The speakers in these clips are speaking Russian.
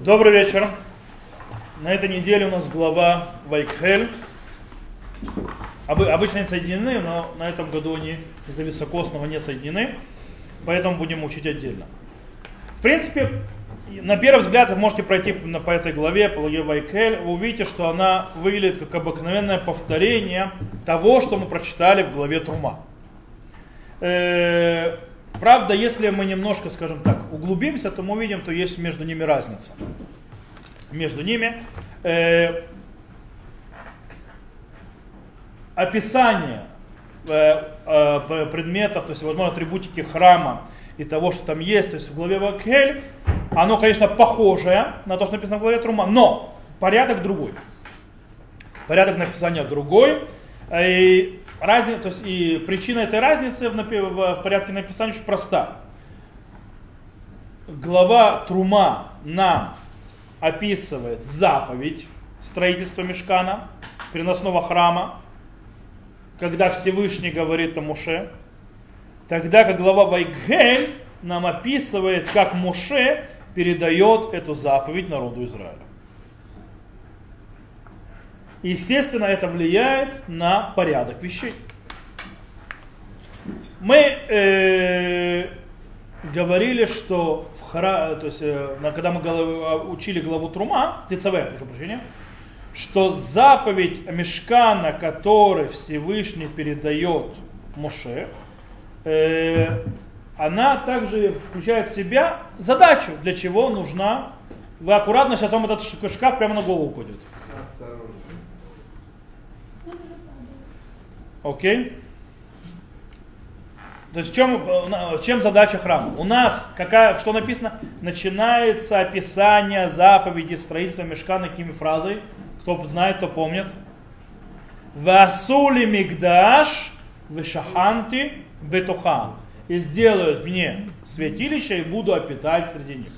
Добрый вечер. На этой неделе у нас глава Вайкхель. Обычно они соединены, но на этом году они из-за високосного не соединены, поэтому будем учить отдельно. В принципе, на первый взгляд вы можете пройти по этой главе, по главе Вайкель, вы увидите, что она выглядит как обыкновенное повторение того, что мы прочитали в главе Трума. Э, правда, если мы немножко, скажем так, углубимся, то мы увидим, что есть между ними разница. Между ними э, описание э, э, предметов, то есть, возможно, атрибутики храма и того, что там есть, то есть в главе Вакель, оно, конечно, похожее на то, что написано в главе Трума, но порядок другой. Порядок написания другой. И, разни, то есть, и причина этой разницы в, в, в порядке написания очень проста. Глава Трума нам описывает заповедь строительства мешкана, переносного храма, когда Всевышний говорит о Муше, тогда как глава Вайгель нам описывает, как Муше передает эту заповедь народу Израиля. Естественно, это влияет на порядок вещей. Мы э, говорили, что в хра, то есть, э, когда мы учили главу Трума, Тецаве, прошу прощения, что заповедь Мешкана, который Всевышний передает Моше, э, она также включает в себя задачу, для чего нужна. Вы аккуратно, сейчас вам этот шкаф прямо на голову упадет. Окей? То есть чем, чем задача храма? У нас, какая, что написано, начинается описание заповеди строительства мешкана какими фразой? Кто знает, кто помнит. Васули мигдаш вешаханти бетуха. И сделают мне святилище и буду опитать среди них.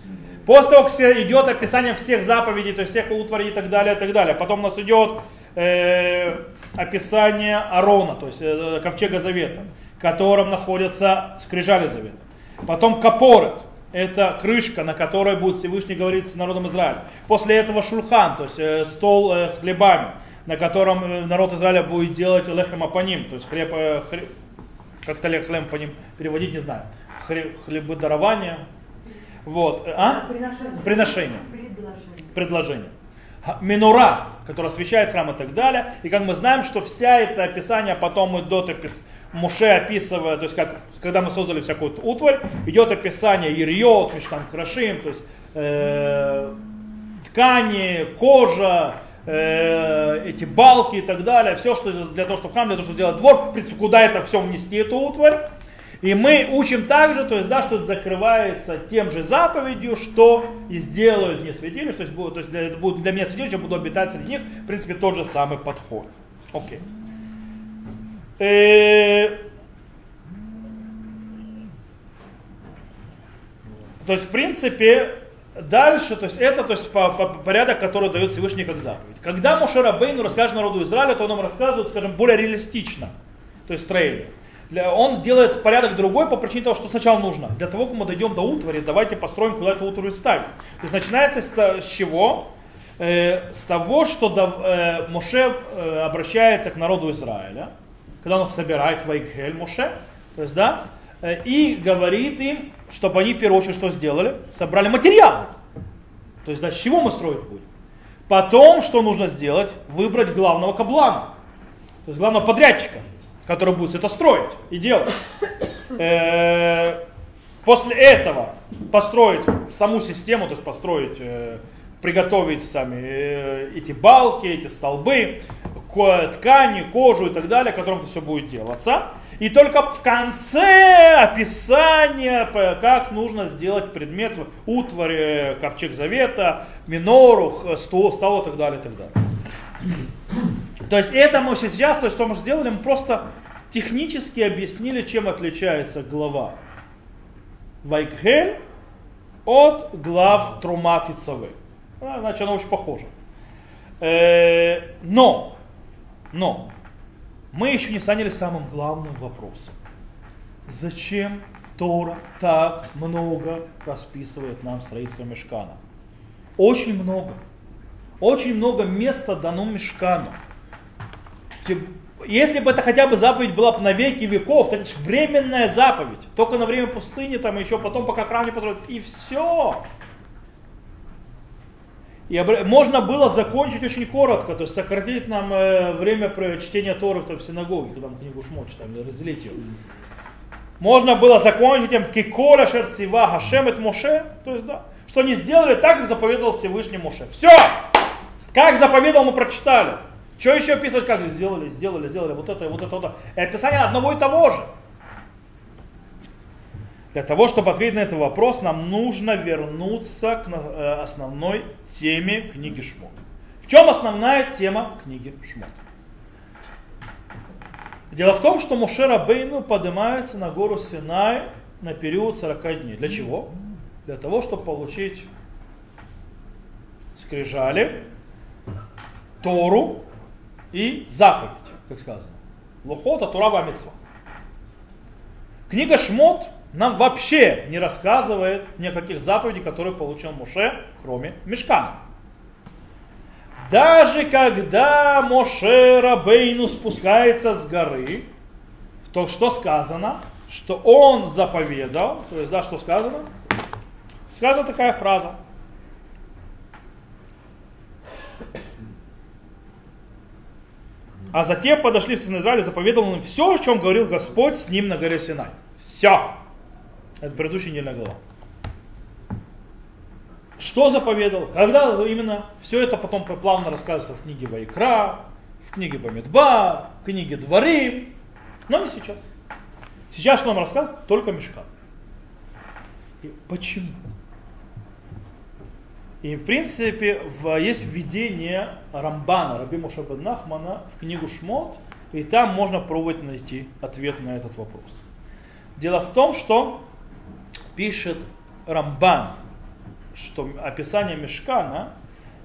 После того, как идет описание всех заповедей, то есть всех утварей и так далее, и так далее. Потом у нас идет э, описание Арона, то есть э, ковчега завета, в котором находятся скрижали завета. Потом капорет, это крышка, на которой будет Всевышний говорить с народом Израиля. После этого шульхан, то есть э, стол э, с хлебами, на котором народ Израиля будет делать лехем апаним, то есть хлеб, хлеб как-то лехем по ним переводить, не знаю, хлеб, хлебодарование. Вот. А? Приношение. Приношение. Предложение. Предложение. Минура, которая освещает храм и так далее. И как мы знаем, что вся это описание потом идет опис, Муше описывая, то есть как, когда мы создали всякую утварь, идет описание Ирьот, Мишкан Крашим, то есть э, ткани, кожа, э, эти балки и так далее, все, что для того, чтобы храм, для того, чтобы сделать двор, в принципе, куда это все внести, эту утварь. И мы учим также, то есть, да, что это закрывается тем же заповедью, что и сделают мне святилище, то есть, то есть для, это будет для меня святилище, буду обитать среди них, в принципе, тот же самый подход. Окей. Okay. Э, то есть, в принципе, дальше, то есть это то есть, по, по, порядок, который дает Всевышний как заповедь. Когда Мушера Бейну расскажет народу Израиля, то он нам рассказывает, скажем, более реалистично, то есть строение. Он делает порядок другой по причине того, что сначала нужно. Для того, как мы дойдем до утвари, давайте построим, куда эту утварь ставим. То есть начинается с, с чего? Э, с того, что до, э, Моше э, обращается к народу Израиля когда он их собирает Вайгхель Моше, то есть, да, э, и говорит им, чтобы они в первую очередь что сделали? Собрали материалы. То есть, да, с чего мы строить будем? Потом, что нужно сделать? Выбрать главного каблана, то есть главного подрядчика, который будет это строить и делать. Э, после этого построить саму систему, то есть построить, э, приготовить сами эти балки, эти столбы, ткани, кожу и так далее, которым это все будет делаться. И только в конце описания, как нужно сделать предмет, утварь, э, ковчег завета, минору, стол, стол и так далее, и так далее. То есть это мы сейчас, то есть что мы сделали, мы просто технически объяснили, чем отличается глава Вайкхель от глав Трумат и Цавы. Значит, она очень похожа. Э, но но мы еще не занялись самым главным вопросом. Зачем Тора так много расписывает нам строительство мешкана? Очень много. Очень много места дано мешкану. Если бы это хотя бы заповедь была бы на веки веков, то это же временная заповедь. Только на время пустыни, там еще потом, пока храм не построят. И все. И можно было закончить очень коротко, то есть сократить нам э, время чтения Торы в синагоге, когда мы книгу Шмот читаем, разделить ее. Можно было закончить тем киколя шерсива хашемет моше, то есть да, что они сделали так, как заповедовал Всевышний Моше. Все! Как заповедовал, мы прочитали. Что еще писать, как сделали, сделали, сделали, вот это, вот это, вот это. И описание одного и того же. Для того, чтобы ответить на этот вопрос, нам нужно вернуться к э, основной теме книги Шмот. В чем основная тема книги Шмот? Дело в том, что Мушера Бейну поднимается на гору Синай на период 40 дней. Для чего? Для того, чтобы получить скрижали, Тору и заповедь, как сказано. Лохота, Турава, Мецва. Книга Шмот нам вообще не рассказывает ни о каких заповедей, которые получил Моше, кроме Мешкана. Даже когда Моше Рабейну спускается с горы, то что сказано? Что он заповедал, то есть, да, что сказано? Сказана такая фраза. А затем подошли в Израиля, заповедовал им все, о чем говорил Господь с ним на горе Синай. Все. Это предыдущая недельная глава. Что заповедовал? Когда именно? Все это потом плавно рассказывается в книге Вайкра, в книге Бамидба, в книге Дворы, но не сейчас. Сейчас что нам рассказывают? Только Мешкан. И почему? И в принципе в, есть введение Рамбана, Раби Мушабан Нахмана в книгу Шмот, и там можно пробовать найти ответ на этот вопрос. Дело в том, что пишет Рамбан, что описание Мешкана,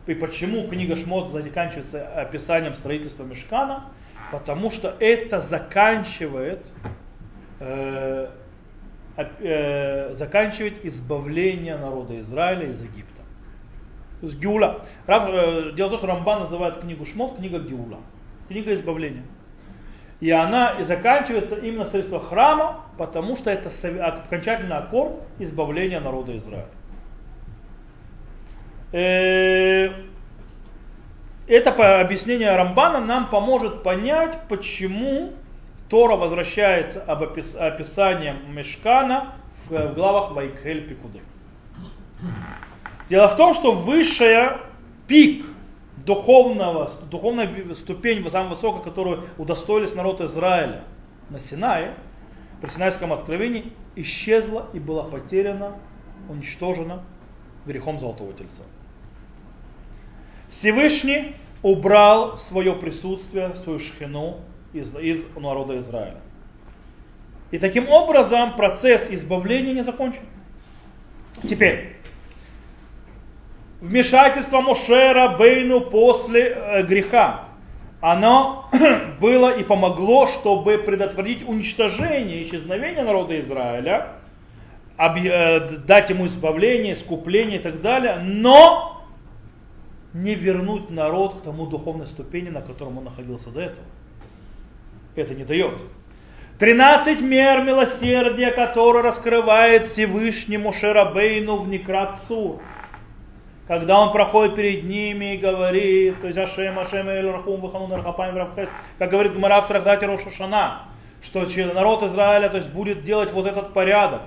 и почему книга Шмот заканчивается описанием строительства Мешкана, потому что это заканчивает, э, э, заканчивает избавление народа Израиля из Египта. То есть Геула. Э, дело в том, что Рамбан называет книгу Шмот книга Геула, книга избавления. И она и заканчивается именно строительство храма, потому что это окончательный аккорд избавления народа Израиля. Э, это объяснение Рамбана нам поможет понять, почему Тора возвращается об описанием Мешкана в главах Вайкхель Пикуды. Дело в том, что высшая пик духовного, духовная ступень, самая высокая, которую удостоились народ Израиля на Синае, при Синайском откровении, исчезла и была потеряна, уничтожена грехом Золотого Тельца. Всевышний убрал свое присутствие, свою шхину из, из народа Израиля. И таким образом процесс избавления не закончен. Теперь, вмешательство Мошера Бейну после э, греха, оно было и помогло, чтобы предотвратить уничтожение, исчезновение народа Израиля, э, дать ему избавление, искупление и так далее, но не вернуть народ к тому духовной ступени, на котором он находился до этого. Это не дает. 13 мер милосердия, которые раскрывает Всевышний Мошерабейну в Некрацур когда он проходит перед ними и говорит, то есть Ашем, Ашем, Эль Рахум, Ваханун, Рахапаем, Рафхес, как говорит Гмара в трактате Рошашана, что народ Израиля то есть, будет делать вот этот порядок.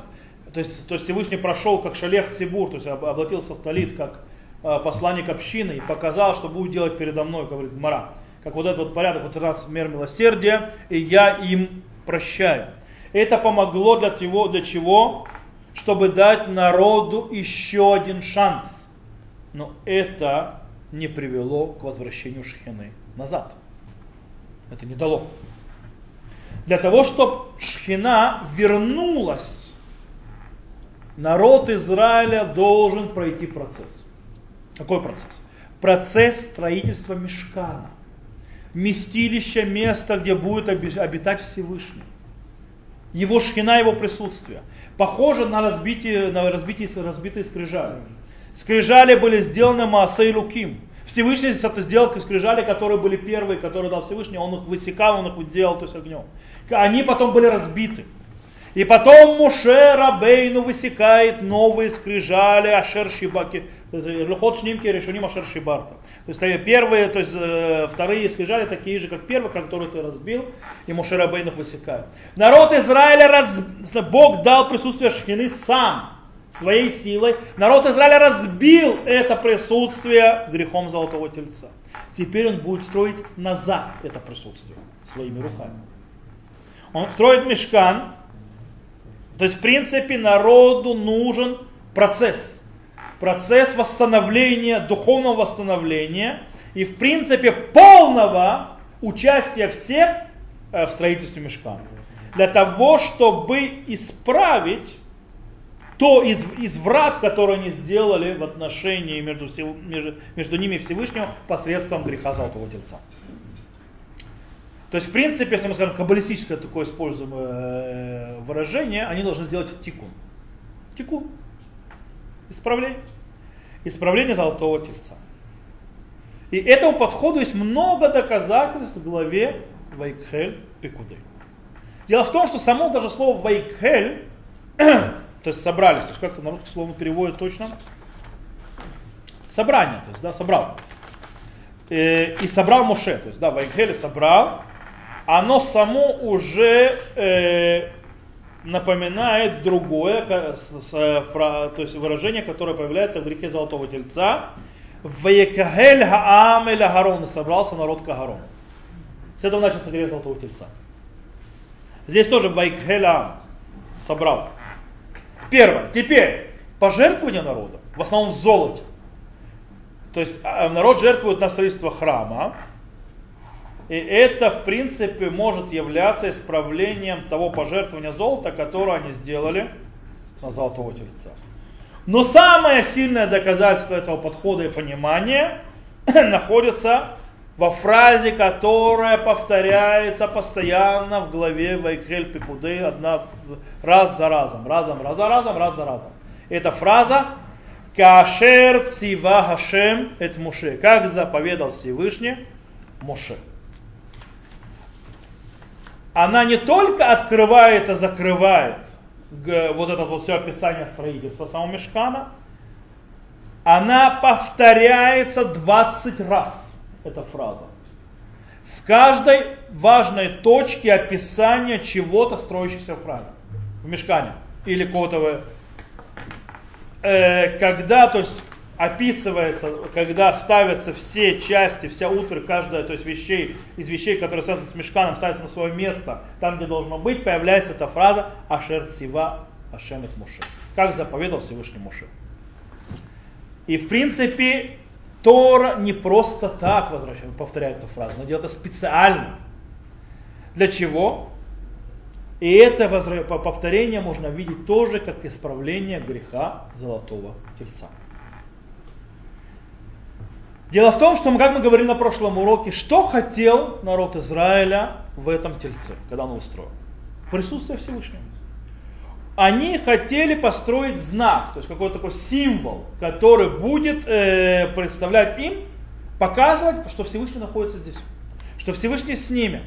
То есть, то есть Всевышний прошел как шалех Цибур, то есть облатился в талит как э, посланник общины и показал, что будет делать передо мной, говорит Гмара. Как вот этот вот порядок, вот раз мер милосердия, и я им прощаю. Это помогло для, того, для чего? Чтобы дать народу еще один шанс но это не привело к возвращению Шхины назад. Это не дало. Для того, чтобы Шхина вернулась, народ Израиля должен пройти процесс. Какой процесс? Процесс строительства мешкана. Местилища, место, где будет обитать Всевышний. Его шхина, его присутствие. Похоже на разбитие, на разбитие, разбитые скрижали. Скрижали были сделаны Маасей Луким. Всевышний это сделал скрижали, которые были первые, которые дал Всевышний, он их высекал, он их делал, то есть огнем. Они потом были разбиты. И потом Муше Рабейну высекает новые скрижали Ашер Шибаки. Лухот Шнимки Решуним Ашер Шибарта. То есть первые, то есть э, вторые скрижали такие же, как первые, которые ты разбил, и Муше Рабейну высекает. Народ Израиля, раз... Бог дал присутствие Шхины сам, своей силой. Народ Израиля разбил это присутствие грехом Золотого Тельца. Теперь он будет строить назад это присутствие своими руками. Он строит мешкан, то есть, в принципе, народу нужен процесс. Процесс восстановления, духовного восстановления и, в принципе, полного участия всех э, в строительстве мешкана. Для того, чтобы исправить то из, изврат, который они сделали в отношении между, между, между ними и Всевышним посредством греха Золотого Тельца. То есть, в принципе, если мы скажем каббалистическое такое используем э, выражение, они должны сделать тикун. Тикун. Исправление. Исправление золотого тельца. И этому подходу есть много доказательств в главе Вайкхель Пекуды. Дело в том, что само даже слово Вайкхель, то есть собрались, то есть как-то на русский слово переводят точно, собрание, то есть, да, собрал. И, э, и собрал Моше, то есть, да, Вайкхель собрал, оно само уже э, напоминает другое, фра, то есть выражение, которое появляется в грехе Золотого Тельца. Ваекагель Хаамеля Гарон, собрался народ Кагарон. С этого начался грех Золотого Тельца. Здесь тоже Ваекагель Аам, собрал. Первое. Теперь, пожертвование народа, в основном в золоте. То есть а, народ жертвует на строительство храма, и это, в принципе, может являться исправлением того пожертвования золота, которое они сделали на золотого тельца. Но самое сильное доказательство этого подхода и понимания находится во фразе, которая повторяется постоянно в главе Вайкхель Пикуды одна, раз за разом, разом, раз за разом, раз за разом. Эта фраза Кашер Цива Хашем Эт Муше, как заповедал Всевышний Муше она не только открывает и закрывает вот это вот все описание строительства самого мешкана, она повторяется 20 раз, эта фраза. В каждой важной точке описания чего-то строящегося в храме, в мешкане или какого-то, э, когда, то есть описывается, когда ставятся все части, вся утра, каждая, то есть вещей, из вещей, которые связаны с мешканом, ставится на свое место, там, где должно быть, появляется эта фраза «Ашер цива Ашемет Муше», как заповедал Всевышний Муше. И в принципе, Тора не просто так возвращает, повторяет эту фразу, но делает это специально. Для чего? И это повторение можно видеть тоже как исправление греха золотого тельца. Дело в том, что, как мы говорили на прошлом уроке, что хотел народ Израиля в этом тельце, когда он его строил? Присутствие Всевышнего. Они хотели построить знак, то есть какой-то такой символ, который будет э, представлять им, показывать, что Всевышний находится здесь, что Всевышний с ними.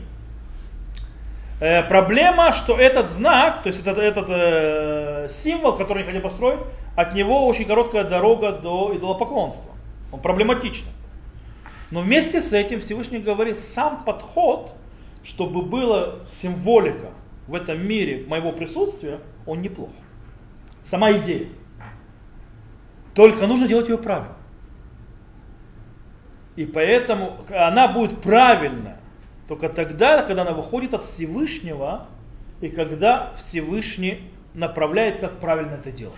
Э, проблема, что этот знак, то есть этот, этот э, символ, который они хотели построить, от него очень короткая дорога до идолопоклонства. Он проблематичный. Но вместе с этим Всевышний говорит, сам подход, чтобы была символика в этом мире моего присутствия, он неплох. Сама идея. Только нужно делать ее правильно. И поэтому она будет правильная только тогда, когда она выходит от Всевышнего, и когда Всевышний направляет, как правильно это делать.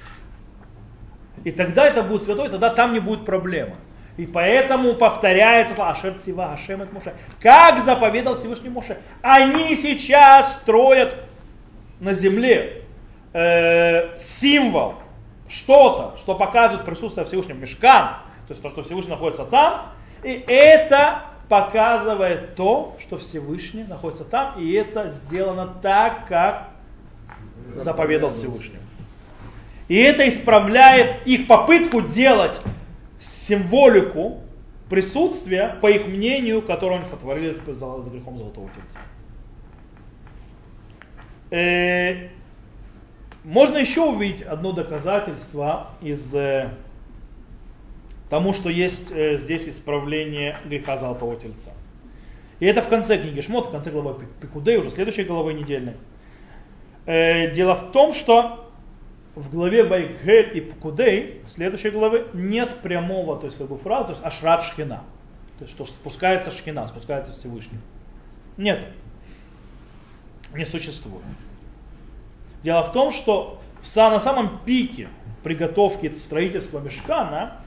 И тогда это будет святой, тогда там не будет проблемы. И поэтому повторяется Ашер Цива Ашем от Муше. Как заповедал Всевышний Муше. Они сейчас строят на земле э, символ, что-то, что показывает присутствие Всевышнего мешкан, то есть то, что Всевышний находится там, и это показывает то, что Всевышний находится там, и это сделано так, как заповедал Всевышний. И это исправляет их попытку делать символику присутствия, по их мнению, которое они сотворили за, за грехом Золотого Тельца. Можно еще увидеть одно доказательство из э, тому, что есть э, здесь исправление греха Золотого Тельца. И это в конце книги Шмот, в конце главы Пикудей, уже следующей главы недельной. Э, дело в том, что в главе Байгель и Пикудей, следующей главы, нет прямого, то есть как бы фразы, то есть ашрат шхина. То есть что спускается шхина, спускается Всевышний. Нет. Не существует. Дело в том, что на самом пике приготовки строительства мешкана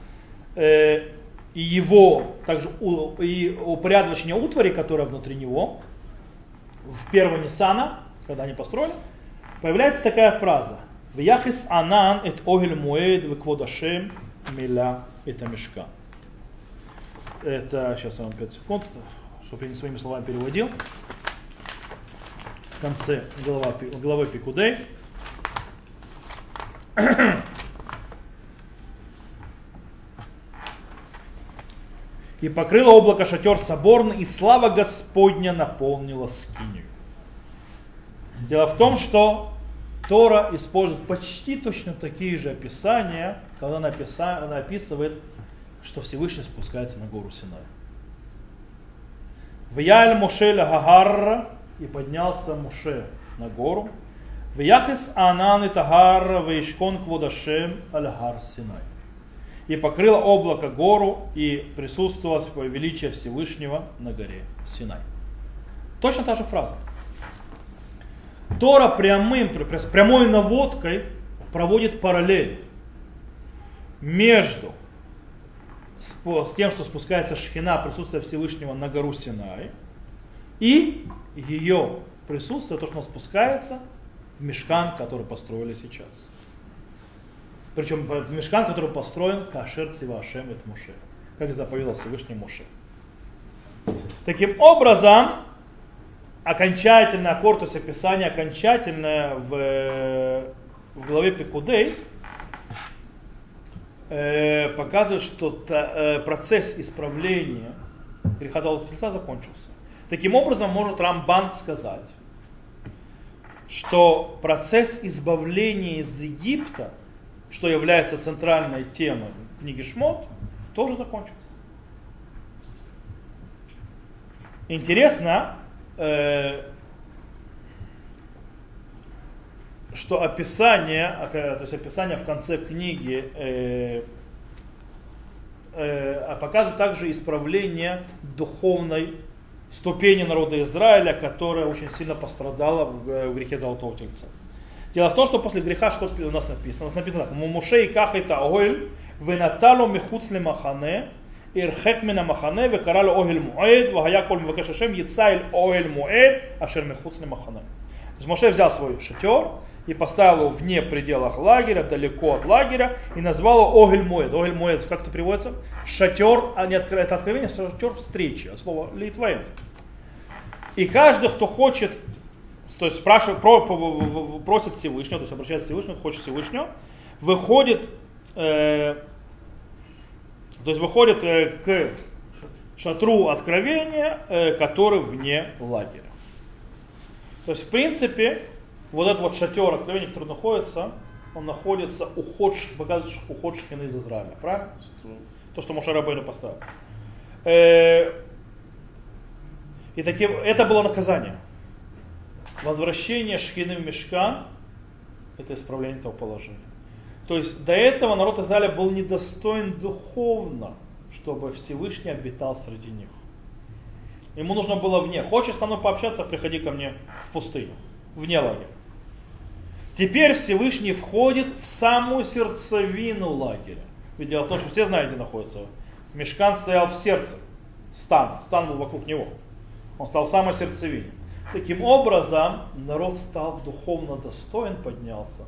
э, и его, также у, и упорядочения утвари, которая внутри него, в первого Ниссана, когда они построили, появляется такая фраза. Вяхис анан эт огель муэд векводашем миля это мешка. Это, сейчас я вам 5 секунд, чтобы я не своими словами переводил. В конце глава, главы Пикудей. И покрыло облако шатер соборный, и слава Господня наполнила скинию. Дело в том, что Тора использует почти точно такие же описания, когда она, описа, она описывает, что Всевышний спускается на гору Синай. Вяль Мошеля Гагарра и поднялся Муше на гору. Вяхис Анан и Тагар Вейшкон Кводашем Аль-Гар Синай и покрыло облако гору, и присутствовало величие Всевышнего на горе Синай. Точно та же фраза. Тора прямым, прямой наводкой проводит параллель между с тем, что спускается шхина, присутствие Всевышнего на гору Синай, и ее присутствие, то, что она спускается в мешкан, который построили сейчас. Причем мешкан, который построен Кашер Цивашем et Муше, как заповедал Всевышний Муше. Таким образом, окончательный аккорд, то есть описание окончательное в, в главе Пикудей, э, показывает, что э, процесс исправления греха Золотого закончился. Таким образом, может Рамбан сказать, что процесс избавления из Египта что является центральной темой книги Шмот, тоже закончился. Интересно, э, что описание, то есть описание в конце книги э, э, показывает также исправление духовной ступени народа Израиля, которая очень сильно пострадала в грехе Золотого Тельца. Дело в том, что после греха что у нас написано? У нас написано так. Мумуше и кахита огель, венаталу михуц махане, ирхек мина махане, векаралу огель муэд, вагая коль мвакеш ашем, яцайль огель муэд, ашер михуц махане. То есть Моше взял свой шатер и поставил его вне пределах лагеря, далеко от лагеря, и назвал его Огель Моэд. Огель Моэд, как это переводится? Шатер, а не откры, это откровение, шатер встречи, от слова литваэд. И каждый, кто хочет то есть спрашивает, про, про, просит Всевышнего, то есть обращается к хочет Всевышнего, выходит, э, то есть выходит э, к шатру откровения, э, который вне лагеря. То есть, в принципе, вот этот вот шатер откровения, который находится, он находится уход, показывает уход шхины из Израиля, правильно? То, что Моше Рабейну поставил. Э, и таким, это было наказание возвращение Шхины в Мешкан – это исправление этого положения. То есть до этого народ Израиля был недостоин духовно, чтобы Всевышний обитал среди них. Ему нужно было вне. Хочешь со мной пообщаться, приходи ко мне в пустыню, вне лагеря. Теперь Всевышний входит в самую сердцевину лагеря. Ведь дело в том, что все знают, где находится. Мешкан стоял в сердце стана. Стан был вокруг него. Он стал в самой сердцевине. Таким образом, народ стал духовно достоин, поднялся,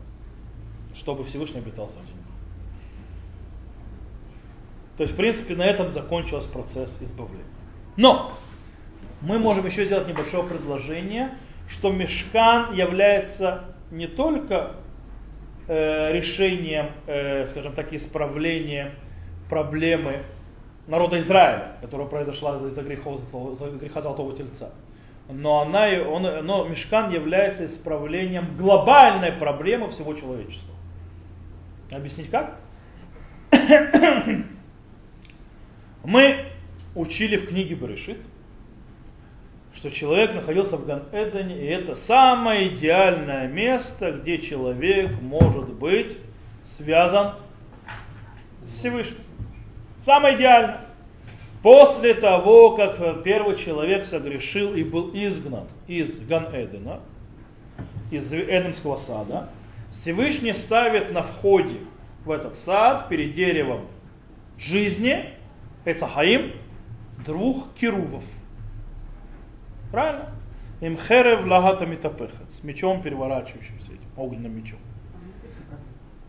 чтобы Всевышний обитал среди них. То есть, в принципе, на этом закончился процесс избавления. Но мы можем еще сделать небольшое предложение, что мешкан является не только э, решением, э, скажем так, исправлением проблемы народа Израиля, которая произошла из-за греха, греха Золотого Тельца. Но, она, он, но Мешкан является исправлением глобальной проблемы всего человечества. Объяснить как? Мы учили в книге Берешит, что человек находился в Ган-Эдене, и это самое идеальное место, где человек может быть связан с Всевышним. Самое идеальное. После того, как первый человек согрешил и был изгнан из Ган-Эдена, из Эдемского сада, Всевышний ставит на входе в этот сад перед деревом жизни, Эцахаим, двух кирувов. Правильно? Им херев лагата митапехат. С мечом переворачивающимся этим, огненным мечом.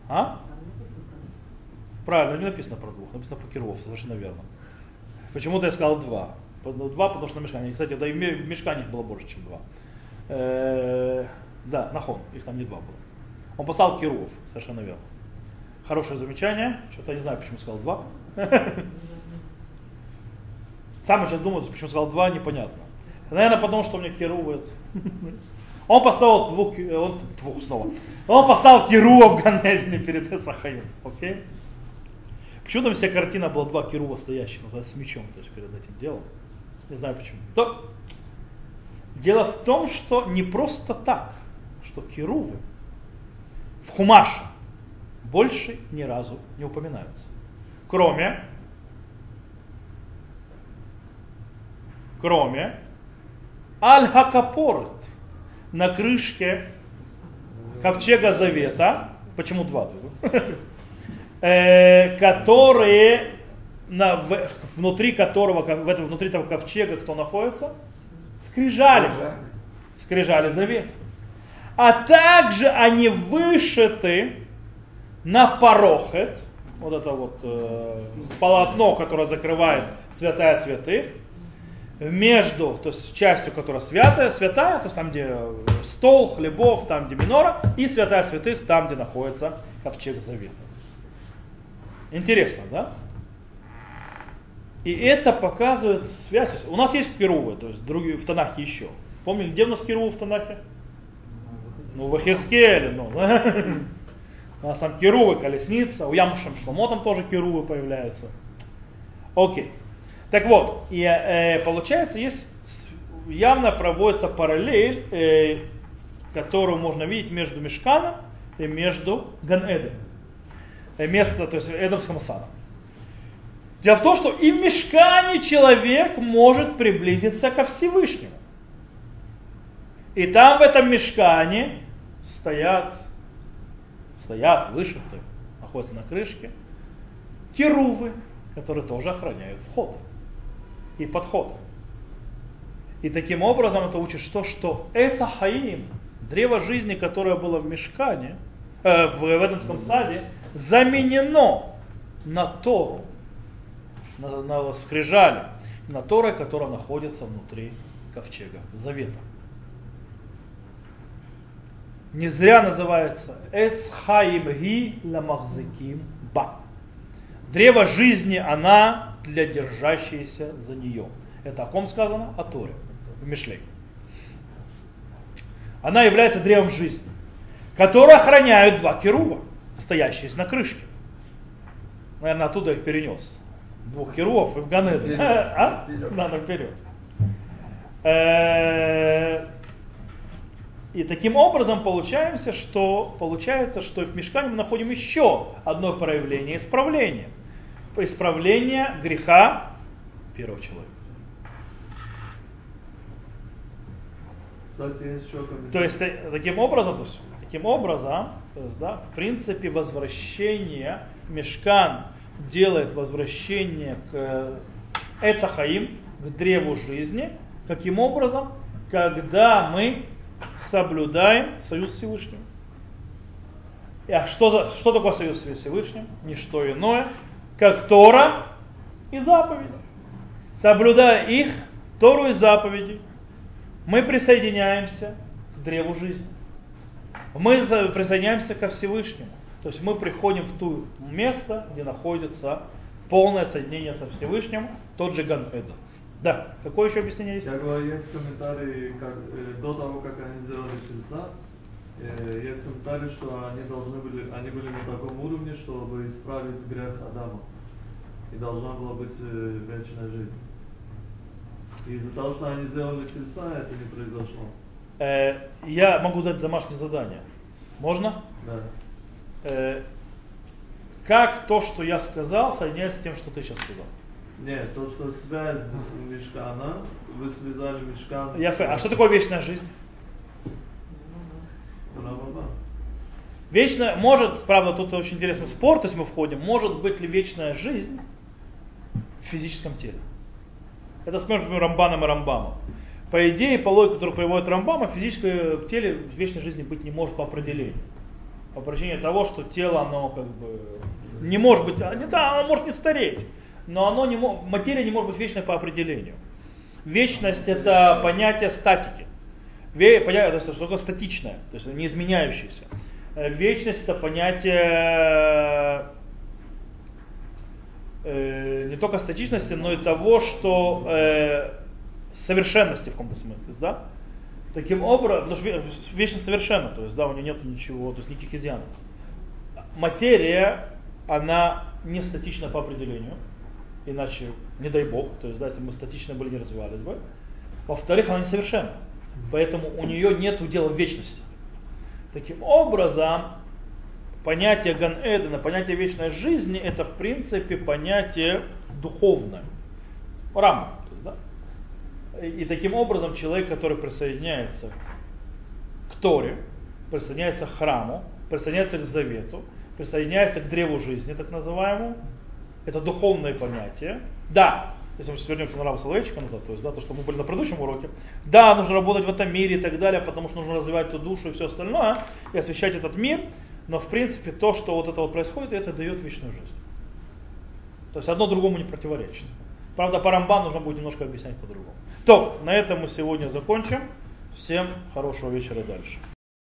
А? Правильно, не написано про двух, написано по киров, совершенно верно. Почему-то я сказал два. Два, потому что на мешкане. Кстати, да и в мешкане было больше, чем два. Э, да, нахон, их там не два было. Он послал киров, совершенно верно. Хорошее замечание. Что-то я не знаю, почему сказал два. Сам сейчас думаю, почему сказал два, непонятно. Наверное, потому что у меня керувает. Он поставил двух, он, двух снова. Он поставил Кируа в Ганедине перед Эсахаим. Окей? Почему там вся картина была два Кирува стоящих, с мечом, то есть перед этим делом. Не знаю почему. То, дело в том, что не просто так, что Кирувы в Хумаше больше ни разу не упоминаются. Кроме, кроме Аль-Хакапорт на крышке ковчега Завета, почему два? э, которые на, внутри которого, в этом, внутри этого ковчега кто находится? Скрижали. Скрижали Завет. А также они вышиты на порохет, вот это вот э, полотно, которое закрывает святая святых, между, то есть частью, которая святая, святая, то есть там, где стол, хлебов, там, где минора, и святая святых, там, где находится ковчег завета. Интересно, да? И это показывает связь. У нас есть кирувы, то есть другие, в Танахе еще. Помните, где у нас кирувы в Танахе? Ну, в Ахискеле, ну. У нас там кирувы, колесница, у Ямушем Шломо там тоже кирувы появляются. Окей. Так вот, и, э, получается, есть явно проводится параллель, э, которую можно видеть между Мешканом и между Ганэдом. Э, место, то есть Эдомском саду. Дело в том, что и в Мешкане человек может приблизиться ко Всевышнему. И там в этом мешкане стоят, стоят вышиты, находятся на крышке, керувы, которые тоже охраняют вход и подход. И таким образом это учит что? Что Эца древо жизни, которое было в Мешкане, э, в Эдемском саде, заменено на Тору, на, на скрижали, на Торы, которая находится внутри ковчега Завета. Не зря называется Эц Хаим Ги Ламахзиким Ба. Древо жизни, она для держащейся за нее. Это о ком сказано? О Торе, в Мишле. Она является древом жизни, которое охраняют два керува, стоящие на крышке. Наверное, оттуда их перенес. Двух керувов и в Ганеде. А? Надо вперед. Э, и таким образом получаемся, что, получается, что в мешкане мы находим еще одно проявление исправления – исправления греха первого человека. То есть таким образом, то есть, таким образом, то есть, да, в принципе, возвращение Мешкан делает возвращение к Эцахаим, к древу жизни, каким образом, когда мы соблюдаем союз с Всевышним. А что, за, что такое союз с Всевышним? Ничто иное, как Тора и заповеди. Соблюдая их, Тору и заповеди, мы присоединяемся к древу жизни. Мы присоединяемся ко Всевышнему. То есть мы приходим в то место, где находится полное соединение со Всевышним, тот же Ган Эден. Да, какое еще объяснение есть? Я говорю, есть комментарии, как, э, до того, как они сделали тельца, э, есть комментарий, что они должны были, они были на таком уровне, чтобы исправить грех Адама. И должна была быть э, вечная жизнь. И из-за того, что они сделали тельца, это не произошло. Э, я могу дать домашнее задание. Можно? Да. Э, как то, что я сказал, соединяется с тем, что ты сейчас сказал? Нет, то, что связь мешкана, вы связали мешкан. Я, а что такое вечная жизнь? Вечная, может, правда, тут очень интересный спор, то есть мы входим, может быть ли вечная жизнь в физическом теле? Это спор между Рамбаном и Рамбамом. По идее, по логике, которую приводит Рамбам, в физическом теле вечной жизни быть не может по определению. По причине того, что тело, оно как бы не может быть, а, не, да, оно может не стареть, но оно не, материя не может быть вечной по определению. Вечность это понятие статики. Понятие, то что такое статичное, то есть не изменяющееся. Э, вечность это понятие э, не только статичности, но и того, что э, совершенности в каком-то смысле, да? Таким образом, потому что вечность совершенна, то есть, да, у нее нет ничего, то есть никаких изъянов. Материя, она не статична по определению, иначе, не дай бог, то есть, да, если мы статично были, не развивались бы. Во-вторых, она несовершенна, поэтому у нее нет удела в вечности. Таким образом, понятие Ган Эдена, понятие вечной жизни, это в принципе понятие духовное. Рама. Да? И таким образом человек, который присоединяется к Торе, присоединяется к храму, присоединяется к завету, присоединяется к древу жизни, так называемому, это духовное понятие. Да, если мы сейчас вернемся на Рава Соловейчика назад, то есть, да, то, что мы были на предыдущем уроке, да, нужно работать в этом мире и так далее, потому что нужно развивать эту душу и все остальное, и освещать этот мир, но в принципе то, что вот это вот происходит, это дает вечную жизнь. То есть одно другому не противоречит. Правда, по Рамбану нужно будет немножко объяснять по-другому. То, на этом мы сегодня закончим. Всем хорошего вечера дальше.